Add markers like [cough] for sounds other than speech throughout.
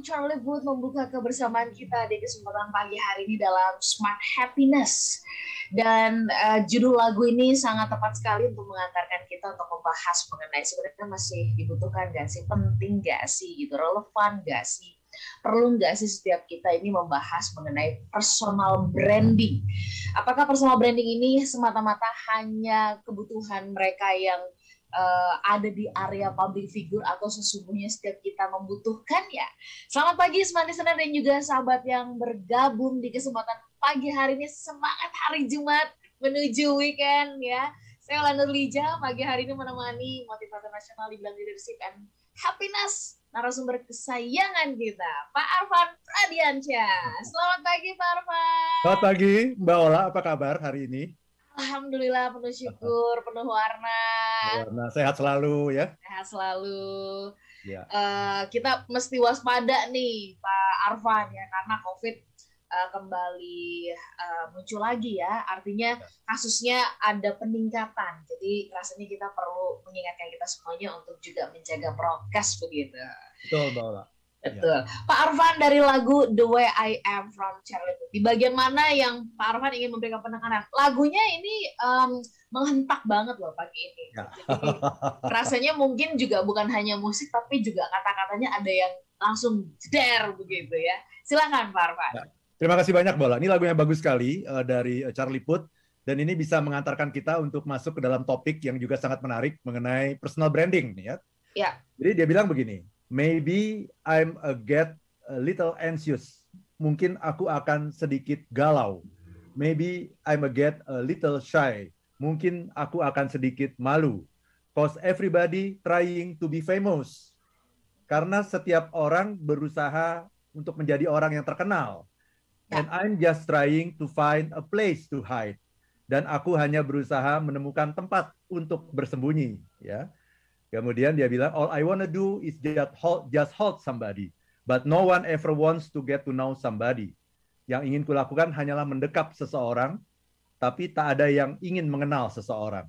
Charlie Wood membuka kebersamaan kita di kesempatan pagi hari ini dalam Smart Happiness. Dan uh, judul lagu ini sangat tepat sekali untuk mengantarkan kita untuk membahas mengenai sebenarnya masih dibutuhkan gak sih, penting gak sih, gitu, relevan gak sih, perlu nggak sih setiap kita ini membahas mengenai personal branding? Apakah personal branding ini semata-mata hanya kebutuhan mereka yang uh, ada di area public figure atau sesungguhnya setiap kita membutuhkan ya. Selamat pagi Smart Listener dan juga sahabat yang bergabung di kesempatan pagi hari ini semangat hari Jumat menuju weekend ya. Saya Lana Lija pagi hari ini menemani motivator nasional di bidang leadership and happiness narasumber kesayangan kita, Pak Arfan Pradiansyah. Selamat pagi Pak Arfan. Selamat pagi Mbak Ola, apa kabar hari ini? Alhamdulillah penuh syukur, penuh warna. Warna sehat selalu ya. Sehat selalu. Ya. Uh, kita mesti waspada nih Pak Arfan ya karena COVID uh, kembali uh, muncul lagi ya. Artinya ya. kasusnya ada peningkatan. Jadi rasanya kita perlu mengingatkan kita semuanya untuk juga menjaga prokes begitu. Betul, Mbak Betul. Ya. Pak Arfan dari lagu The Way I Am from Charlie Puth. Di bagian mana yang Pak Arfan ingin memberikan penekanan? Lagunya ini um, menghentak banget loh pagi ini. Ya. Jadi rasanya mungkin juga bukan hanya musik tapi juga kata-katanya ada yang langsung jeder begitu ya. Silakan Pak Arfan. Ya. Terima kasih banyak Bola. Ini lagu yang bagus sekali uh, dari uh, Charlie Puth dan ini bisa mengantarkan kita untuk masuk ke dalam topik yang juga sangat menarik mengenai personal branding ya. Ya. Jadi dia bilang begini, maybe I'm a get a little anxious. Mungkin aku akan sedikit galau. Maybe I'm a get a little shy. Mungkin aku akan sedikit malu. Cause everybody trying to be famous. Karena setiap orang berusaha untuk menjadi orang yang terkenal. And I'm just trying to find a place to hide. Dan aku hanya berusaha menemukan tempat untuk bersembunyi, ya Kemudian dia bilang, all I wanna do is just hold, just hold somebody. But no one ever wants to get to know somebody. Yang ingin kulakukan hanyalah mendekap seseorang, tapi tak ada yang ingin mengenal seseorang.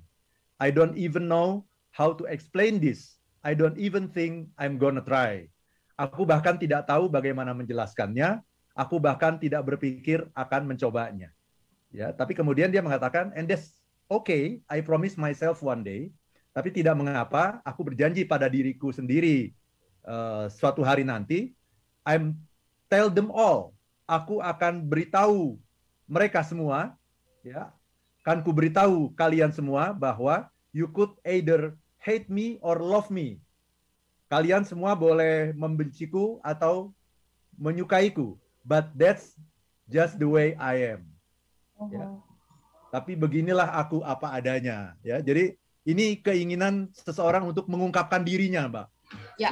I don't even know how to explain this. I don't even think I'm gonna try. Aku bahkan tidak tahu bagaimana menjelaskannya. Aku bahkan tidak berpikir akan mencobanya. Ya, tapi kemudian dia mengatakan, and that's okay. I promise myself one day tapi tidak mengapa, aku berjanji pada diriku sendiri uh, suatu hari nanti, I'm tell them all. Aku akan beritahu mereka semua, ya, kan ku beritahu kalian semua bahwa you could either hate me or love me. Kalian semua boleh membenciku atau menyukaiku, but that's just the way I am. -huh. Ya. Tapi beginilah aku apa adanya, ya. Jadi ini keinginan seseorang untuk mengungkapkan dirinya, Mbak. Ya.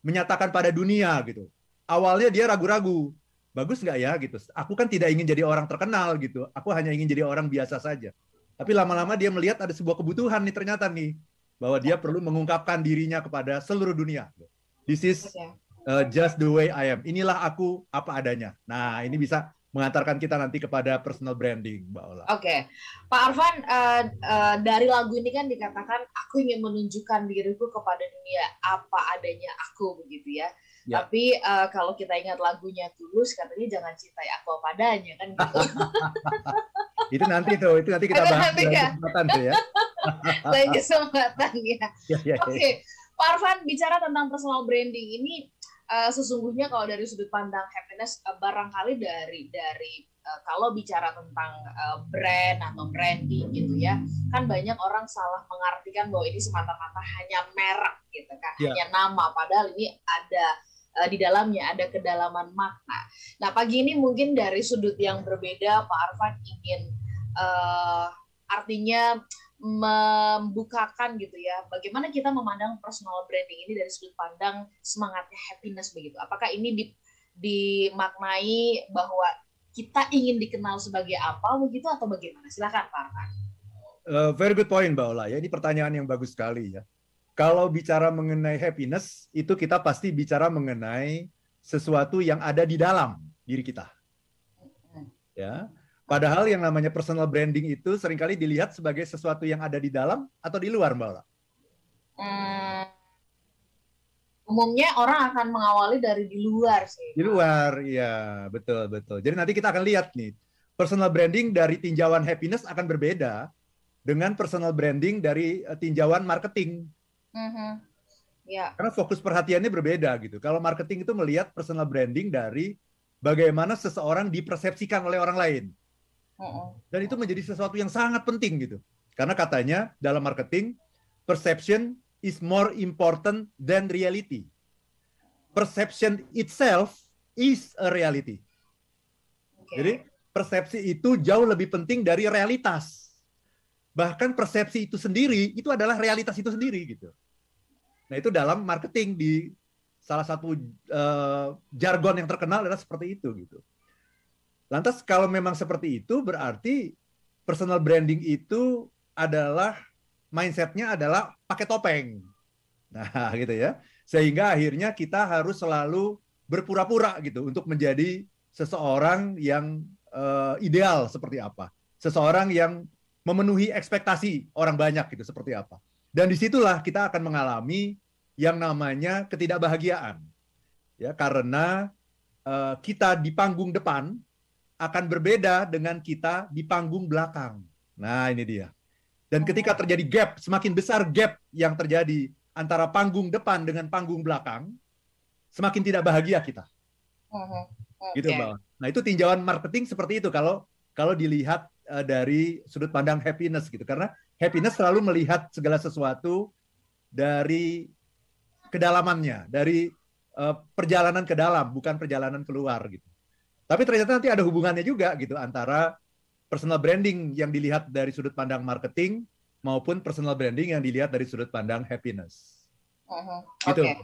Menyatakan pada dunia gitu. Awalnya dia ragu-ragu, bagus nggak ya gitu. Aku kan tidak ingin jadi orang terkenal gitu. Aku hanya ingin jadi orang biasa saja. Tapi lama-lama dia melihat ada sebuah kebutuhan nih ternyata nih bahwa dia perlu mengungkapkan dirinya kepada seluruh dunia. This is uh, just the way I am. Inilah aku apa adanya. Nah, ini bisa mengantarkan kita nanti kepada personal branding, Mbak Ola. Oke, okay. Pak Arfan, uh, uh, dari lagu ini kan dikatakan aku ingin menunjukkan diriku kepada dunia apa adanya aku begitu ya. ya. Tapi uh, kalau kita ingat lagunya tulus, katanya jangan cintai aku apa adanya kan gitu. [laughs] itu nanti tuh, itu nanti kita bahas nanti ya. kesempatan tuh ya. Lain kesempatan ya. [laughs] ya, ya, ya. Oke, okay. Pak Arfan bicara tentang personal branding ini uh, sesungguhnya kalau dari sudut pandang happiness uh, barangkali dari dari uh, kalau bicara tentang uh, brand atau branding gitu ya kan banyak orang salah mengartikan bahwa ini semata-mata hanya merek gitu kan yeah. hanya nama padahal ini ada uh, di dalamnya ada kedalaman makna. Nah pagi ini mungkin dari sudut yang berbeda Pak Arfan ingin uh, artinya membukakan gitu ya bagaimana kita memandang personal branding ini dari sudut pandang semangatnya happiness begitu. Apakah ini di, dimaknai bahwa kita ingin dikenal sebagai apa begitu atau bagaimana? Silakan Pak uh, very good point Mbak Ola. Ya ini pertanyaan yang bagus sekali ya. Kalau bicara mengenai happiness itu kita pasti bicara mengenai sesuatu yang ada di dalam diri kita. Ya Padahal yang namanya personal branding itu sering kali dilihat sebagai sesuatu yang ada di dalam atau di luar, Mbak Ola? Hmm, umumnya orang akan mengawali dari di luar sih. Di luar, iya betul betul. Jadi nanti kita akan lihat nih personal branding dari tinjauan happiness akan berbeda dengan personal branding dari uh, tinjauan marketing. Mm-hmm. Ya. Karena fokus perhatiannya berbeda gitu. Kalau marketing itu melihat personal branding dari bagaimana seseorang dipersepsikan oleh orang lain. Dan itu menjadi sesuatu yang sangat penting gitu. Karena katanya dalam marketing perception is more important than reality. Perception itself is a reality. Okay. Jadi persepsi itu jauh lebih penting dari realitas. Bahkan persepsi itu sendiri itu adalah realitas itu sendiri gitu. Nah itu dalam marketing di salah satu uh, jargon yang terkenal adalah seperti itu gitu. Lantas kalau memang seperti itu berarti personal branding itu adalah mindsetnya adalah pakai topeng. Nah [laughs] gitu ya. Sehingga akhirnya kita harus selalu berpura-pura gitu untuk menjadi seseorang yang uh, ideal seperti apa, seseorang yang memenuhi ekspektasi orang banyak gitu seperti apa. Dan di situlah kita akan mengalami yang namanya ketidakbahagiaan, ya karena uh, kita di panggung depan akan berbeda dengan kita di panggung belakang. Nah ini dia. Dan ketika terjadi gap, semakin besar gap yang terjadi antara panggung depan dengan panggung belakang, semakin tidak bahagia kita. Okay. Gitu, Mbak. Nah, itu tinjauan marketing seperti itu kalau kalau dilihat uh, dari sudut pandang happiness gitu. Karena happiness selalu melihat segala sesuatu dari kedalamannya, dari uh, perjalanan ke dalam, bukan perjalanan keluar gitu. Tapi ternyata nanti ada hubungannya juga gitu antara personal branding yang dilihat dari sudut pandang marketing maupun personal branding yang dilihat dari sudut pandang happiness. Uh -huh. Gitu. Oke. Okay.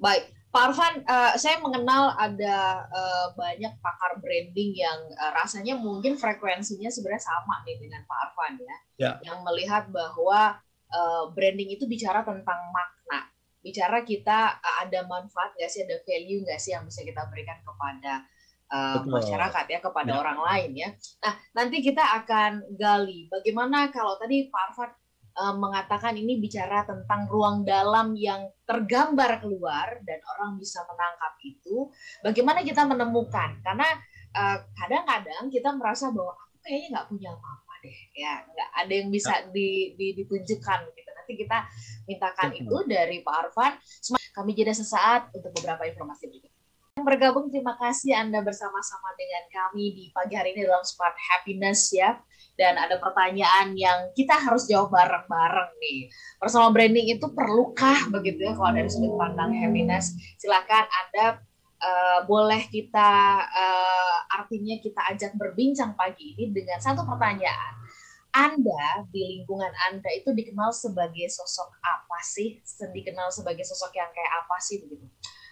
Baik. Pak Arfan, uh, saya mengenal ada uh, banyak pakar branding yang uh, rasanya mungkin frekuensinya sebenarnya sama nih dengan Pak Arfan ya, ya. yang melihat bahwa uh, branding itu bicara tentang makna, bicara kita uh, ada manfaat nggak sih, ada value nggak sih yang bisa kita berikan kepada uh, masyarakat ya, kepada ya. orang lain ya. Nah, nanti kita akan gali bagaimana kalau tadi Pak Arfan uh, mengatakan ini bicara tentang ruang dalam yang tergambar keluar dan orang bisa menangkap itu. Bagaimana kita menemukan? Karena kadang eh, kadang-kadang kita merasa bahwa aku kayaknya nggak punya apa-apa deh, ya nggak ada yang bisa ya. di, di, ditunjukkan gitu. Nanti kita mintakan itu dari Pak Arfan. Kami jeda sesaat untuk beberapa informasi berikut bergabung, terima kasih Anda bersama-sama dengan kami di pagi hari ini dalam Smart Happiness ya dan ada pertanyaan yang kita harus jawab bareng-bareng nih. Personal branding itu perlukah begitu ya kalau dari sudut pandang happiness? Silakan Anda uh, boleh kita uh, artinya kita ajak berbincang pagi ini dengan satu pertanyaan. Anda di lingkungan Anda itu dikenal sebagai sosok apa sih? Dikenal sebagai sosok yang kayak apa sih begitu?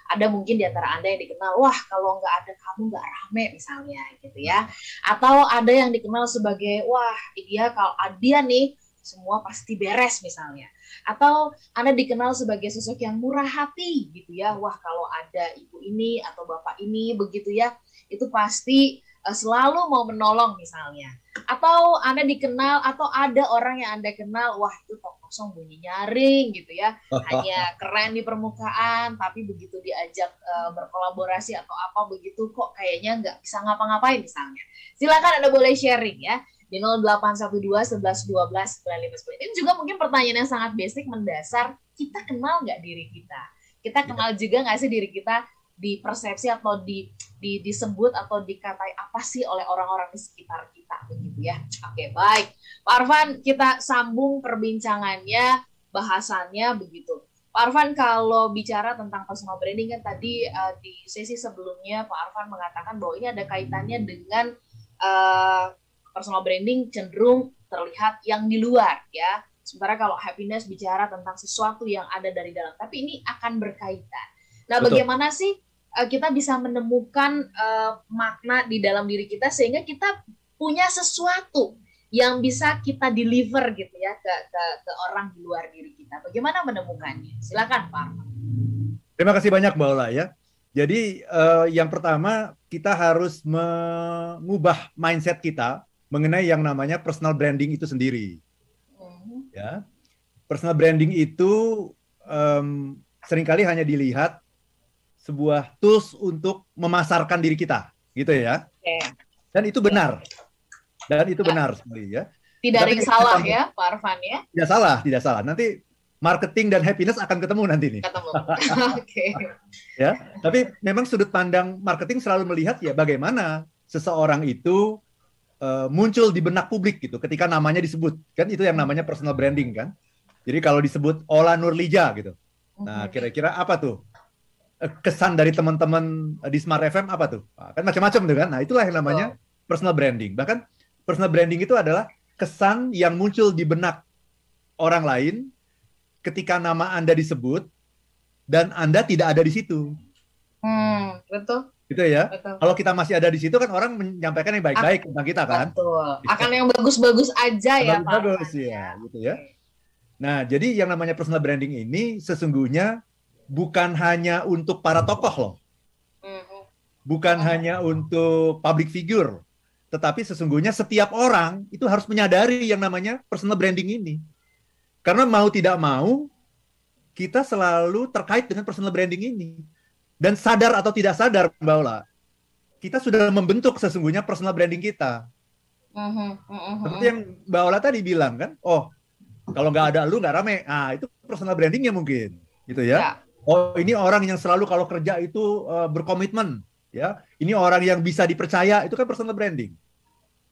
Ada mungkin di antara Anda yang dikenal, wah kalau nggak ada kamu nggak rame misalnya gitu ya. Atau ada yang dikenal sebagai, wah dia kalau dia nih semua pasti beres misalnya. Atau Anda dikenal sebagai sosok yang murah hati gitu ya. Wah kalau ada ibu ini atau bapak ini begitu ya, itu pasti uh, selalu mau menolong misalnya. Atau Anda dikenal atau ada orang yang Anda kenal, wah itu kosong bunyi nyaring gitu ya. [laughs] Hanya keren di permukaan tapi begitu diajak uh, berkolaborasi atau apa begitu kok kayaknya nggak bisa ngapa-ngapain misalnya. Silakan anda boleh sharing ya di 0812 11 12 95 ini juga mungkin pertanyaan yang sangat basic mendasar. Kita kenal nggak diri kita? Kita iya. kenal juga nggak sih diri kita di persepsi atau di, di disebut atau dikatai apa sih oleh orang-orang di sekitar kita begitu ya. Oke, baik. Pak Arfan, kita sambung perbincangannya, bahasannya begitu. Pak Arfan kalau bicara tentang personal branding kan tadi uh, di sesi sebelumnya Pak Arfan mengatakan bahwa ini ada kaitannya dengan uh, personal branding cenderung terlihat yang di luar ya. Sementara kalau happiness bicara tentang sesuatu yang ada dari dalam, tapi ini akan berkaitan. Nah, Betul. bagaimana sih uh, kita bisa menemukan uh, makna di dalam diri kita sehingga kita punya sesuatu yang bisa kita deliver gitu ya ke ke, ke orang di luar diri kita. Bagaimana menemukannya? Silakan Pak. Terima kasih banyak Mbak Ola ya. Jadi uh, yang pertama kita harus mengubah mindset kita mengenai yang namanya personal branding itu sendiri. Hmm. Ya, personal branding itu um, sering kali hanya dilihat sebuah tools untuk memasarkan diri kita, gitu ya. Oke. Dan itu benar. Dan itu benar sekali ya. Tidak ada yang salah kita- ya, Pak Arfan ya. Tidak salah, tidak salah. Nanti marketing dan happiness akan ketemu nanti nih. Ketemu. [laughs] Oke. ya. Tapi memang sudut pandang marketing selalu melihat ya bagaimana seseorang itu eh, muncul di benak publik gitu ketika namanya disebut. Kan itu yang namanya personal branding kan. Jadi kalau disebut Ola Nurlija gitu. Nah, Mhm. kira-kira apa tuh? Eh, Kesan dari teman-teman di Smart FM apa tuh? Kan macam-macam tuh kan. Nah, itulah yang namanya personal branding. Bahkan personal branding itu adalah kesan yang muncul di benak orang lain ketika nama Anda disebut dan Anda tidak ada di situ. Hmm, betul, Gitu ya. betul. Kalau kita masih ada di situ kan orang menyampaikan yang baik-baik tentang kita kan. Betul. Akan yang bagus-bagus aja ya, Pak. Bagus ya, gitu ya. Nah, jadi yang namanya personal branding ini sesungguhnya bukan hanya untuk para tokoh loh, Mhm. bukan hanya untuk public figure, tetapi sesungguhnya setiap orang itu harus menyadari yang namanya personal branding ini. Karena mau tidak mau, kita selalu terkait dengan personal branding ini. Dan sadar atau tidak sadar, Mbak Ola, kita sudah membentuk sesungguhnya personal branding kita. Mhm, mhm, Seperti yang Mbak Ola tadi bilang kan, oh kalau nggak ada lu nggak rame, ah itu personal brandingnya mungkin, gitu ya. Ya. Oh ini orang yang selalu kalau kerja itu eh, berkomitmen, ya. Ini orang yang bisa dipercaya, itu kan personal branding.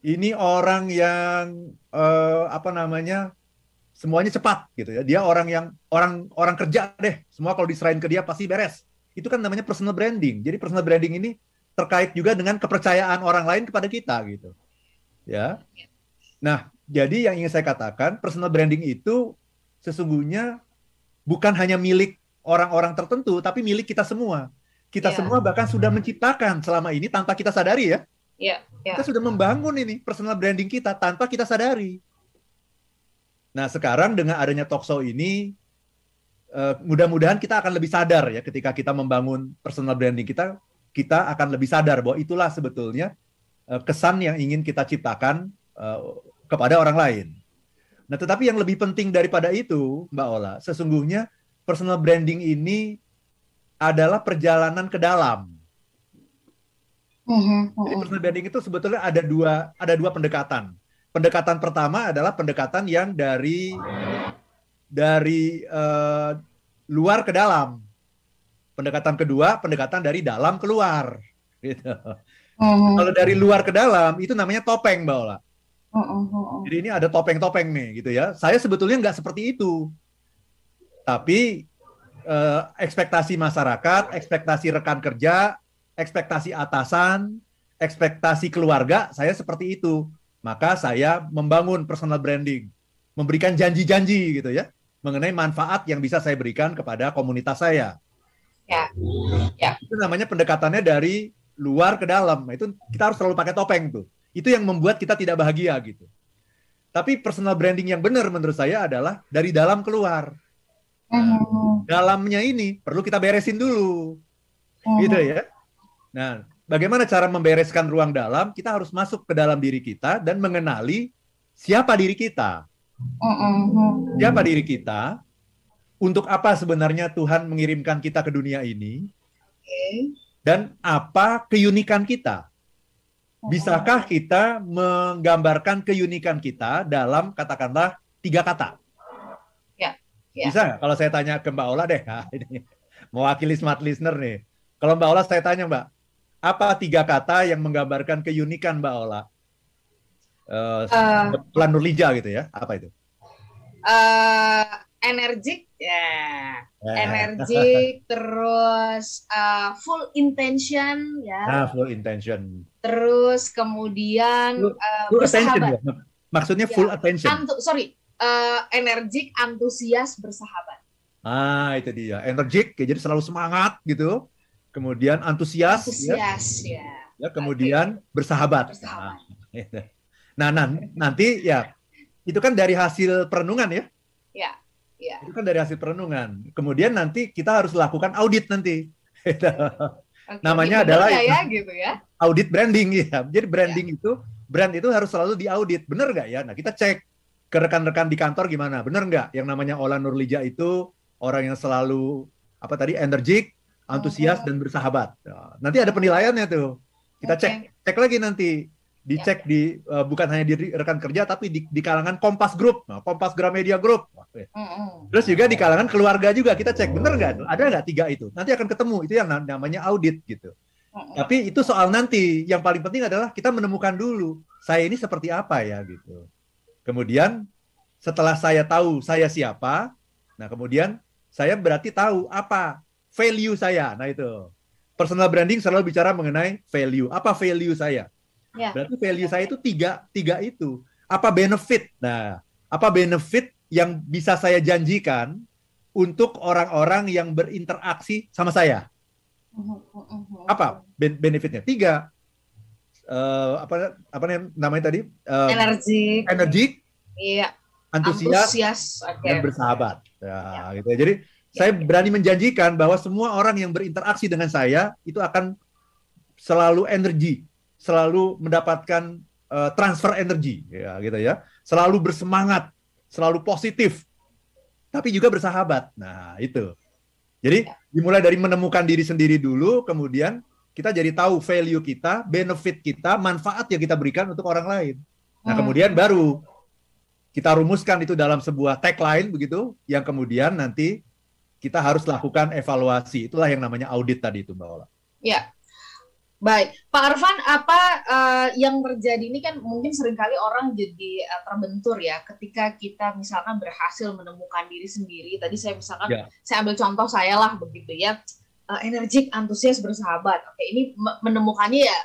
Ini orang yang eh, apa namanya semuanya cepat, gitu ya. Dia orang yang orang orang kerja deh, semua kalau diserahin ke dia pasti beres. Itu kan namanya personal branding. Jadi personal branding ini terkait juga dengan kepercayaan orang lain kepada kita, gitu. Ya. Nah, jadi yang ingin saya katakan, personal branding itu sesungguhnya bukan hanya milik orang-orang tertentu, tapi milik kita semua. Kita Iya. semua bahkan sudah menciptakan selama ini tanpa kita sadari ya. Ya, ya. Kita sudah membangun ini personal branding kita tanpa kita sadari. Nah, sekarang dengan adanya talk show ini, eh, mudah-mudahan kita akan lebih sadar ya ketika kita membangun personal branding kita, kita akan lebih sadar bahwa itulah sebetulnya eh, kesan yang ingin kita ciptakan eh, kepada orang lain. Nah, tetapi yang lebih penting daripada itu, Mbak Ola, sesungguhnya personal branding ini adalah perjalanan ke dalam. Mhm, Jadi mhm. personal branding itu sebetulnya ada dua ada dua pendekatan. Pendekatan pertama adalah pendekatan yang dari dari eh, luar ke dalam. Pendekatan kedua pendekatan dari dalam keluar. [laughs] Gitu. Mhm, Kalau dari luar ke dalam itu namanya topeng, Mbak Ola. Jadi ini ada topeng-topeng nih, gitu ya. Saya sebetulnya nggak seperti itu. Tapi eh, ekspektasi masyarakat, ekspektasi rekan kerja, ekspektasi atasan, ekspektasi keluarga, saya seperti itu. Maka saya membangun personal branding, memberikan janji-janji gitu ya, mengenai manfaat yang bisa saya berikan kepada komunitas saya. Ya. Ya. Itu namanya pendekatannya dari luar ke dalam. Itu kita harus selalu pakai topeng tuh. Itu yang membuat kita tidak bahagia gitu. Tapi personal branding yang benar menurut saya adalah dari dalam keluar. Mhm, Dalamnya ini perlu kita beresin dulu, mhm. gitu ya. Nah, bagaimana cara membereskan ruang dalam? Kita harus masuk ke dalam diri kita dan mengenali siapa diri kita. Mhm. Siapa diri kita? Untuk apa sebenarnya Tuhan mengirimkan kita ke dunia ini? Dan apa keunikan kita? Bisakah kita menggambarkan keunikan kita dalam katakanlah tiga kata? Ya. Bisa nggak? Kalau saya tanya ke Mbak Ola deh, nah, [laughs] ini mewakili smart listener nih. Kalau Mbak Ola saya tanya Mbak, apa tiga kata yang menggambarkan keunikan Mbak Ola? Eh, Eh, Pelan Nurlija gitu ya? Apa itu? eh, energik, ya. Eh, Energik, [laughs] terus eh, full intention, ya. Nah, full intention. Terus kemudian Full- eh, Full attention bersahabat. ya? Maksudnya Ya, full attention. Antu, sorry, eh, energik, antusias, bersahabat. Ah, itu dia. Energik, ya, jadi selalu semangat gitu. Kemudian antusias, ya. Antusias, ya. ya. Kemudian bersahabat. Bersahabat. Nah, itu. Nah, nan- nanti ya itu kan dari hasil perenungan ya. Ya, ya. Itu kan dari hasil perenungan. Kemudian nanti kita harus lakukan audit nanti. [laughs] Oke, Namanya adalah itu. ya gitu ya. audit branding [laughs] ya. Jadi branding itu brand itu harus selalu diaudit. Bener nggak ya? Nah, kita cek ke rekan-rekan di kantor gimana? Bener nggak yang namanya Ola Nurlija itu orang yang selalu apa tadi energik, antusias dan bersahabat. Nah, nanti ada penilaiannya tuh. Kita cek cek lagi nanti dicek ya. di uh, bukan hanya di rekan kerja tapi di, di kalangan Kompas Group, nah, Kompas Gramedia Group. Terus juga di kalangan keluarga juga kita cek bener nggak ada nggak tiga itu. Nanti akan ketemu itu yang namanya audit gitu. Tapi itu soal nanti. Yang paling penting adalah kita menemukan dulu saya ini seperti apa ya gitu. Kemudian setelah saya tahu saya siapa, nah kemudian saya berarti tahu apa value saya. Nah itu personal branding selalu bicara mengenai value. Apa value saya? Ya. Berarti value saya itu tiga, tiga itu. Apa benefit? Nah, apa benefit yang bisa saya janjikan untuk orang-orang yang berinteraksi sama saya? Apa benefitnya? Tiga. Uh, apa apa namanya tadi? Uh, energi. Energi. Iya. Antusias, Antusias okay. dan bersahabat. Ya, ya. gitu ya. Jadi ya. saya berani menjanjikan bahwa semua orang yang berinteraksi dengan saya itu akan selalu energi selalu mendapatkan uh, transfer energi ya gitu ya selalu bersemangat selalu positif tapi juga bersahabat nah itu jadi dimulai dari menemukan diri sendiri dulu kemudian kita jadi tahu value kita benefit kita manfaat yang kita berikan untuk orang lain nah hmm. kemudian baru kita rumuskan itu dalam sebuah tagline begitu yang kemudian nanti kita harus lakukan evaluasi itulah yang namanya audit tadi itu mbak Ola ya Baik, Pak Arfan, apa uh, yang terjadi ini kan mungkin sering kali orang jadi uh, terbentur ya ketika kita misalkan berhasil menemukan diri sendiri. Tadi saya misalkan yeah. saya ambil contoh saya lah begitu ya, uh, energik, antusias, bersahabat. Oke, ini menemukannya ya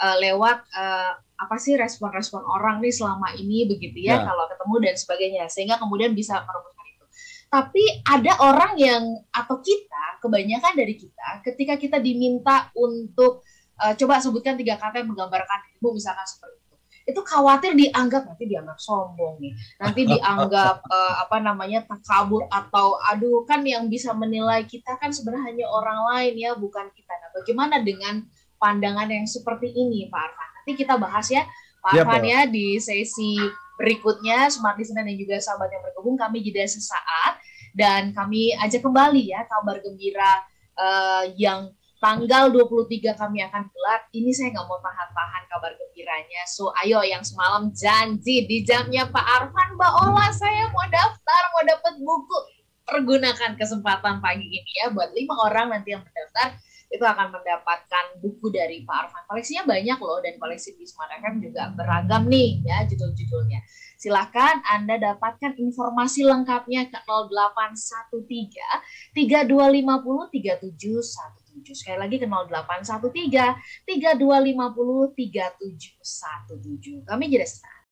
uh, lewat uh, apa sih respon-respon orang nih selama ini begitu ya, yeah. kalau ketemu dan sebagainya, sehingga kemudian bisa merumuskan itu. Tapi ada orang yang atau kita, kebanyakan dari kita, ketika kita diminta untuk uh, coba sebutkan tiga kata yang menggambarkan ibu misalkan seperti itu khawatir dianggap nanti dianggap sombong nih. Nanti dianggap uh, [laughs] apa namanya takabur atau aduh kan yang bisa menilai kita kan sebenarnya hanya orang lain ya bukan kita. Nah bagaimana dengan pandangan yang seperti ini Pak Arfan? Nanti kita bahas ya. Pak ya, Arfan ya di sesi berikutnya Smart Listener dan juga sahabat yang bergabung kami jeda sesaat. Dan kami ajak kembali ya kabar gembira uh, yang tanggal 23 kami akan gelar. Ini saya nggak mau tahan-tahan kabar gembiranya. So, ayo yang semalam janji di jamnya Pak Arfan, Mbak Ola, saya mau daftar, mau dapat buku. Pergunakan kesempatan pagi ini ya buat lima orang nanti yang mendaftar itu akan mendapatkan buku dari Pak Arfan. Koleksinya banyak loh dan koleksi di Smart FM juga beragam nih ya judul-judulnya. Silahkan Anda dapatkan informasi lengkapnya ke 0813 3250 3713 Sekali lagi ke 0813 3250 3717. Kami jadi.